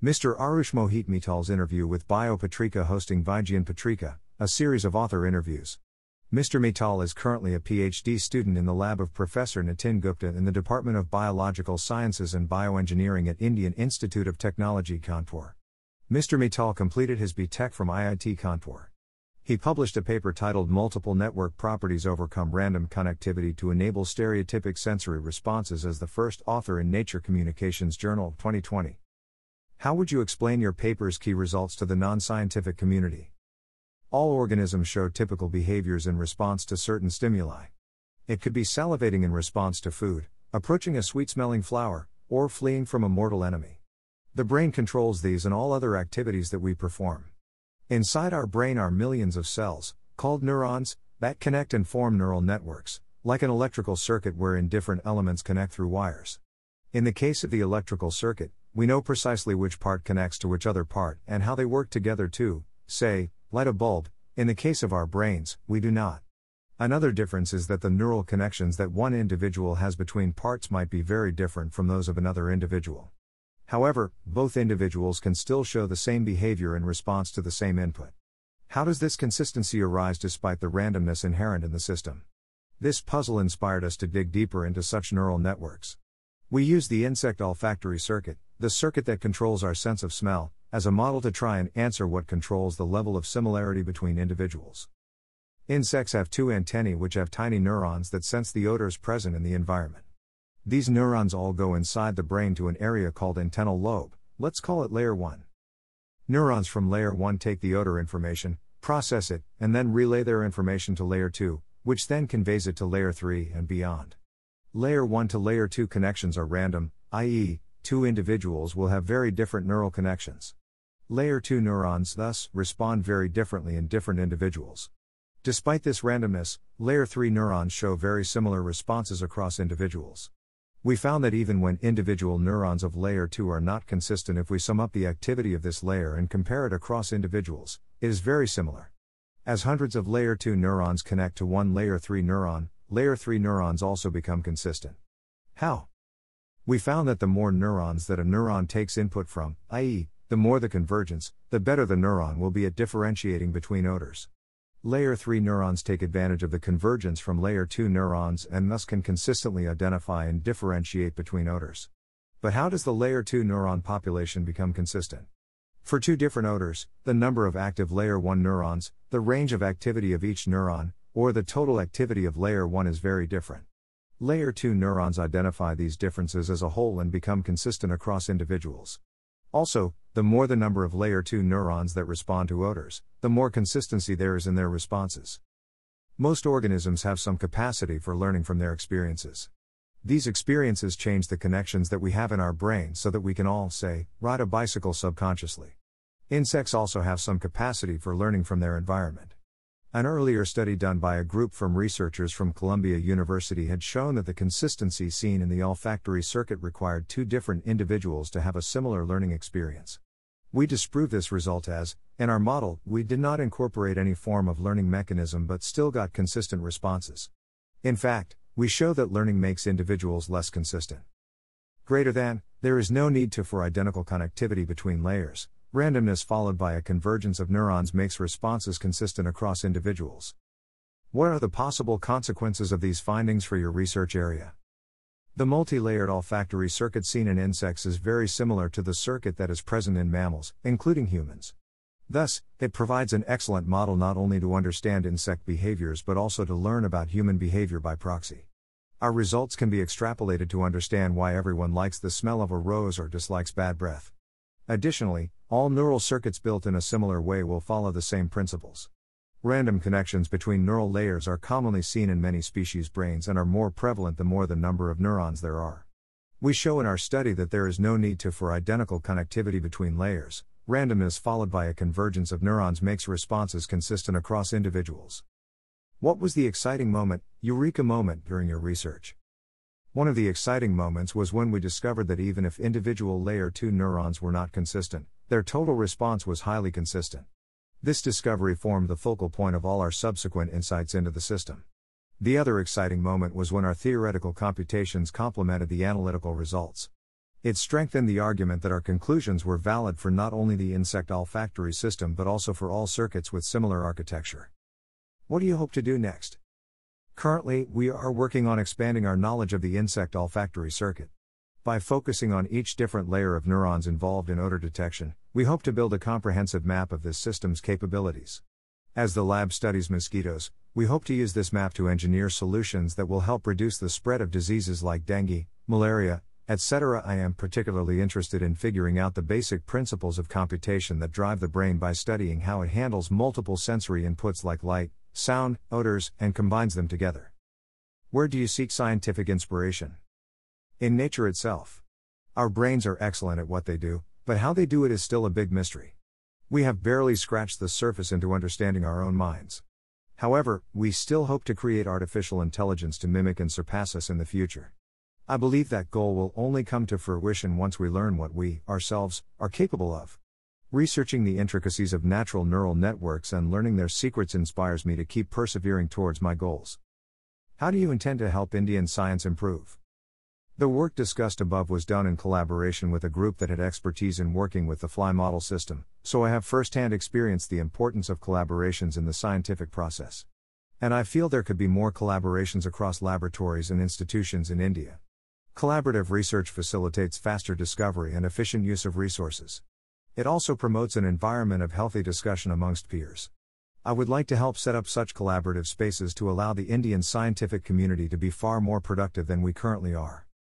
Mr. Aarush Mohit Mittal's interview with Biopatrika hosting Vigyan Patrika, a series of author interviews. Mr. Mittal is currently a PhD student in the lab of Professor Nitin Gupta in the Department of Biological Sciences and Bioengineering at Indian Institute of Technology, Kanpur. Mr. Mittal completed his B.Tech from IIT Kanpur. He published a paper titled Multiple Network Properties Overcome Random Connectivity to Enable Stereotypic Sensory Responses as the first author in Nature Communications Journal 2020. How would you explain your paper's key results to the non scientific community? All organisms show typical behaviors in response to certain stimuli. It could be salivating in response to food, approaching a sweet smelling flower, or fleeing from a mortal enemy. The brain controls these and all other activities that we perform. Inside our brain are millions of cells, called neurons, that connect and form neural networks, like an electrical circuit wherein different elements connect through wires. In the case of the electrical circuit, we know precisely which part connects to which other part and how they work together to, say, light a bulb. In the case of our brains, we do not. Another difference is that the neural connections that one individual has between parts might be very different from those of another individual. However, both individuals can still show the same behavior in response to the same input. How does this consistency arise despite the randomness inherent in the system? This puzzle inspired us to dig deeper into such neural networks. We use the insect olfactory circuit, the circuit that controls our sense of smell, as a model to try and answer what controls the level of similarity between individuals. Insects have two antennae which have tiny neurons that sense the odors present in the environment. These neurons all go inside the brain to an area called antennal lobe, let's call it layer 1. Neurons from layer 1 take the odor information, process it, and then relay their information to layer 2, which then conveys it to layer 3 and beyond. Layer 1 to layer 2 connections are random, i.e., two individuals will have very different neural connections. Layer 2 neurons, thus, respond very differently in different individuals. Despite this randomness, layer 3 neurons show very similar responses across individuals. We found that even when individual neurons of layer 2 are not consistent, if we sum up the activity of this layer and compare it across individuals, it is very similar. As hundreds of layer 2 neurons connect to one layer 3 neuron, layer 3 neurons also become consistent. How? We found that the more neurons that a neuron takes input from, i.e., the more the convergence, the better the neuron will be at differentiating between odors. Layer 3 neurons take advantage of the convergence from layer 2 neurons and thus can consistently identify and differentiate between odors. But how does the layer 2 neuron population become consistent? For two different odors, the number of active layer 1 neurons, the range of activity of each neuron, or the total activity of layer 1 is very different. Layer 2 neurons identify these differences as a whole and become consistent across individuals. Also, the more the number of layer 2 neurons that respond to odors, the more consistency there is in their responses. Most organisms have some capacity for learning from their experiences. These experiences change the connections that we have in our brain so that we can all, say, ride a bicycle subconsciously. Insects also have some capacity for learning from their environment. An earlier study done by a group from researchers from Columbia University had shown that the consistency seen in the olfactory circuit required two different individuals to have a similar learning experience. We disprove this result as, in our model, we did not incorporate any form of learning mechanism but still got consistent responses. In fact, we show that learning makes individuals less consistent. Greater than, there is no need to for identical connectivity between layers, Randomness followed by a convergence of neurons makes responses consistent across individuals. What are the possible consequences of these findings for your research area? The multi layered olfactory circuit seen in insects is very similar to the circuit that is present in mammals, including humans. Thus, it provides an excellent model not only to understand insect behaviors but also to learn about human behavior by proxy. Our results can be extrapolated to understand why everyone likes the smell of a rose or dislikes bad breath. Additionally, all neural circuits built in a similar way will follow the same principles. Random connections between neural layers are commonly seen in many species' brains and are more prevalent the more the number of neurons there are. We show in our study that there is no need to for identical connectivity between layers. Randomness followed by a convergence of neurons makes responses consistent across individuals. What was the exciting moment, eureka moment, during your research? One of the exciting moments was when we discovered that even if individual layer 2 neurons were not consistent, their total response was highly consistent. This discovery formed the focal point of all our subsequent insights into the system. The other exciting moment was when our theoretical computations complemented the analytical results. It strengthened the argument that our conclusions were valid for not only the insect olfactory system but also for all circuits with similar architecture. What do you hope to do next? Currently, we are working on expanding our knowledge of the insect olfactory circuit. By focusing on each different layer of neurons involved in odor detection, we hope to build a comprehensive map of this system's capabilities. As the lab studies mosquitoes, we hope to use this map to engineer solutions that will help reduce the spread of diseases like dengue, malaria, etc. I am particularly interested in figuring out the basic principles of computation that drive the brain by studying how it handles multiple sensory inputs like light, sound, odors, and combines them together. Where do you seek scientific inspiration? In nature itself. Our brains are excellent at what they do, but how they do it is still a big mystery. We have barely scratched the surface into understanding our own minds. However, we still hope to create artificial intelligence to mimic and surpass us in the future. I believe that goal will only come to fruition once we learn what we, ourselves, are capable of. Researching the intricacies of natural neural networks and learning their secrets inspires me to keep persevering towards my goals. How do you intend to help Indian science improve? The work discussed above was done in collaboration with a group that had expertise in working with the fly model system, so I have firsthand experienced the importance of collaborations in the scientific process. And I feel there could be more collaborations across laboratories and institutions in India. Collaborative research facilitates faster discovery and efficient use of resources. It also promotes an environment of healthy discussion amongst peers. I would like to help set up such collaborative spaces to allow the Indian scientific community to be far more productive than we currently are.